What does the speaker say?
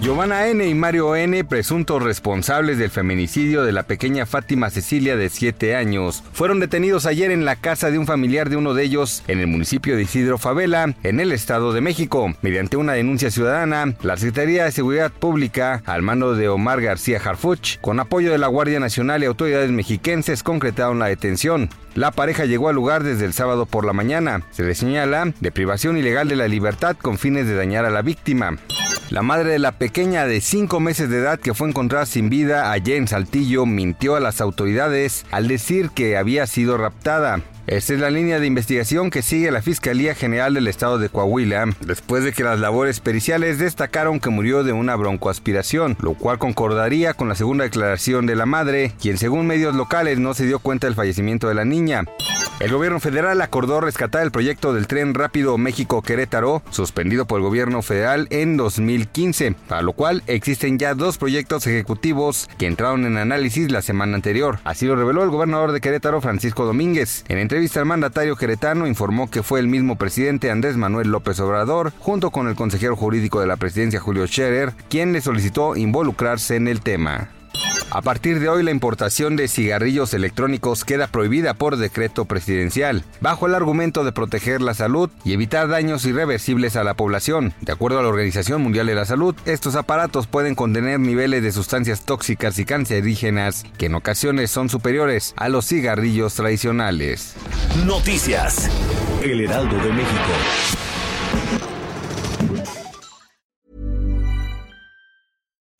Giovanna N. y Mario N., presuntos responsables del feminicidio de la pequeña Fátima Cecilia de 7 años, fueron detenidos ayer en la casa de un familiar de uno de ellos en el municipio de Isidro Favela, en el Estado de México. Mediante una denuncia ciudadana, la Secretaría de Seguridad Pública, al mando de Omar García Harfuch, con apoyo de la Guardia Nacional y autoridades mexiquenses, concretaron la detención. La pareja llegó al lugar desde el sábado por la mañana. Se le señala de privación ilegal de la libertad con fines de dañar a la víctima. La madre de la pequeña de 5 meses de edad que fue encontrada sin vida allá en Saltillo mintió a las autoridades al decir que había sido raptada. Esta es la línea de investigación que sigue la Fiscalía General del Estado de Coahuila, después de que las labores periciales destacaron que murió de una broncoaspiración, lo cual concordaría con la segunda declaración de la madre, quien según medios locales no se dio cuenta del fallecimiento de la niña. El gobierno federal acordó rescatar el proyecto del tren rápido México-Querétaro, suspendido por el gobierno federal en 2015, para lo cual existen ya dos proyectos ejecutivos que entraron en análisis la semana anterior. Así lo reveló el gobernador de Querétaro, Francisco Domínguez. En entrevista al mandatario queretano informó que fue el mismo presidente Andrés Manuel López Obrador, junto con el consejero jurídico de la presidencia Julio Scherer, quien le solicitó involucrarse en el tema. A partir de hoy la importación de cigarrillos electrónicos queda prohibida por decreto presidencial, bajo el argumento de proteger la salud y evitar daños irreversibles a la población. De acuerdo a la Organización Mundial de la Salud, estos aparatos pueden contener niveles de sustancias tóxicas y cancerígenas que en ocasiones son superiores a los cigarrillos tradicionales. Noticias. El Heraldo de México.